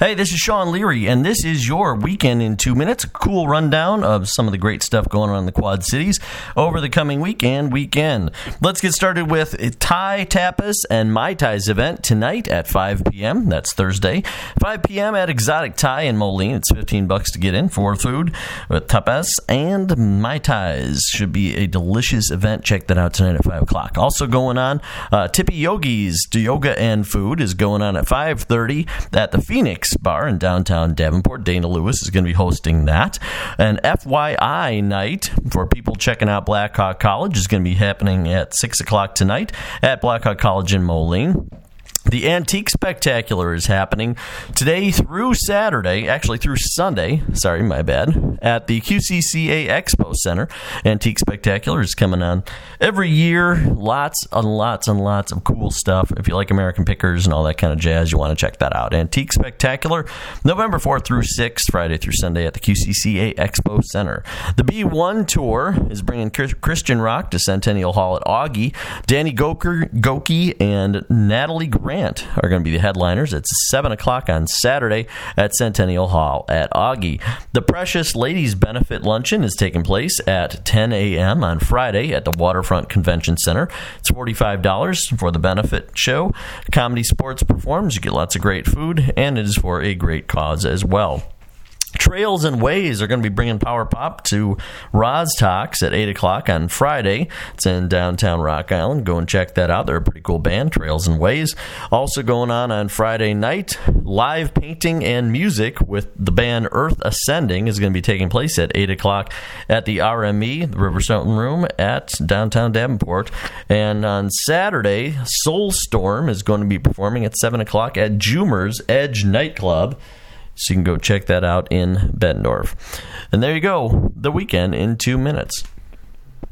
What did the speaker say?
Hey, this is Sean Leary, and this is your weekend in two minutes. A cool rundown of some of the great stuff going on in the Quad Cities over the coming week and weekend. Let's get started with Thai Tapas and Mai Tais event tonight at 5 p.m. That's Thursday. 5 p.m. at Exotic Thai in Moline. It's 15 bucks to get in for food with tapas and Mai Tais. Should be a delicious event. Check that out tonight at 5 o'clock. Also going on, uh, Tippy Yogi's Yoga and Food is going on at 5.30 at the Phoenix Bar in downtown Davenport. Dana Lewis is going to be hosting that. An FYI night for people checking out Blackhawk College is going to be happening at 6 o'clock tonight at Blackhawk College in Moline. The Antique Spectacular is happening today through Saturday, actually through Sunday, sorry, my bad, at the QCCA Expo Center. Antique Spectacular is coming on every year. Lots and lots and lots of cool stuff. If you like American pickers and all that kind of jazz, you want to check that out. Antique Spectacular, November 4th through 6th, Friday through Sunday at the QCCA Expo Center. The Be One Tour is bringing Christian rock to Centennial Hall at Augie. Danny Goker, Gokey and Natalie Grant Grant are going to be the headliners. It's 7 o'clock on Saturday at Centennial Hall at Augie. The Precious Ladies Benefit Luncheon is taking place at 10 a.m. on Friday at the Waterfront Convention Center. It's $45 for the benefit show. ComedySportz performs. You get lots of great food, and it is for a great cause as well. Trails and Ways are going to be bringing Power Pop to Rozz-Tox at 8 o'clock on Friday. It's in downtown Rock Island. Go and check that out. They're a pretty cool band, Trails and Ways. Also going on on Friday night, live painting and music with the band Earth Ascending is going to be taking place at 8 o'clock at the RME, the River Stoughton Room at downtown Davenport. And on Saturday, Soul Storm is going to be performing at 7 o'clock at Jumer's Edge Nightclub. So you can go check that out in Bettendorf. And there you go, the weekend in two minutes.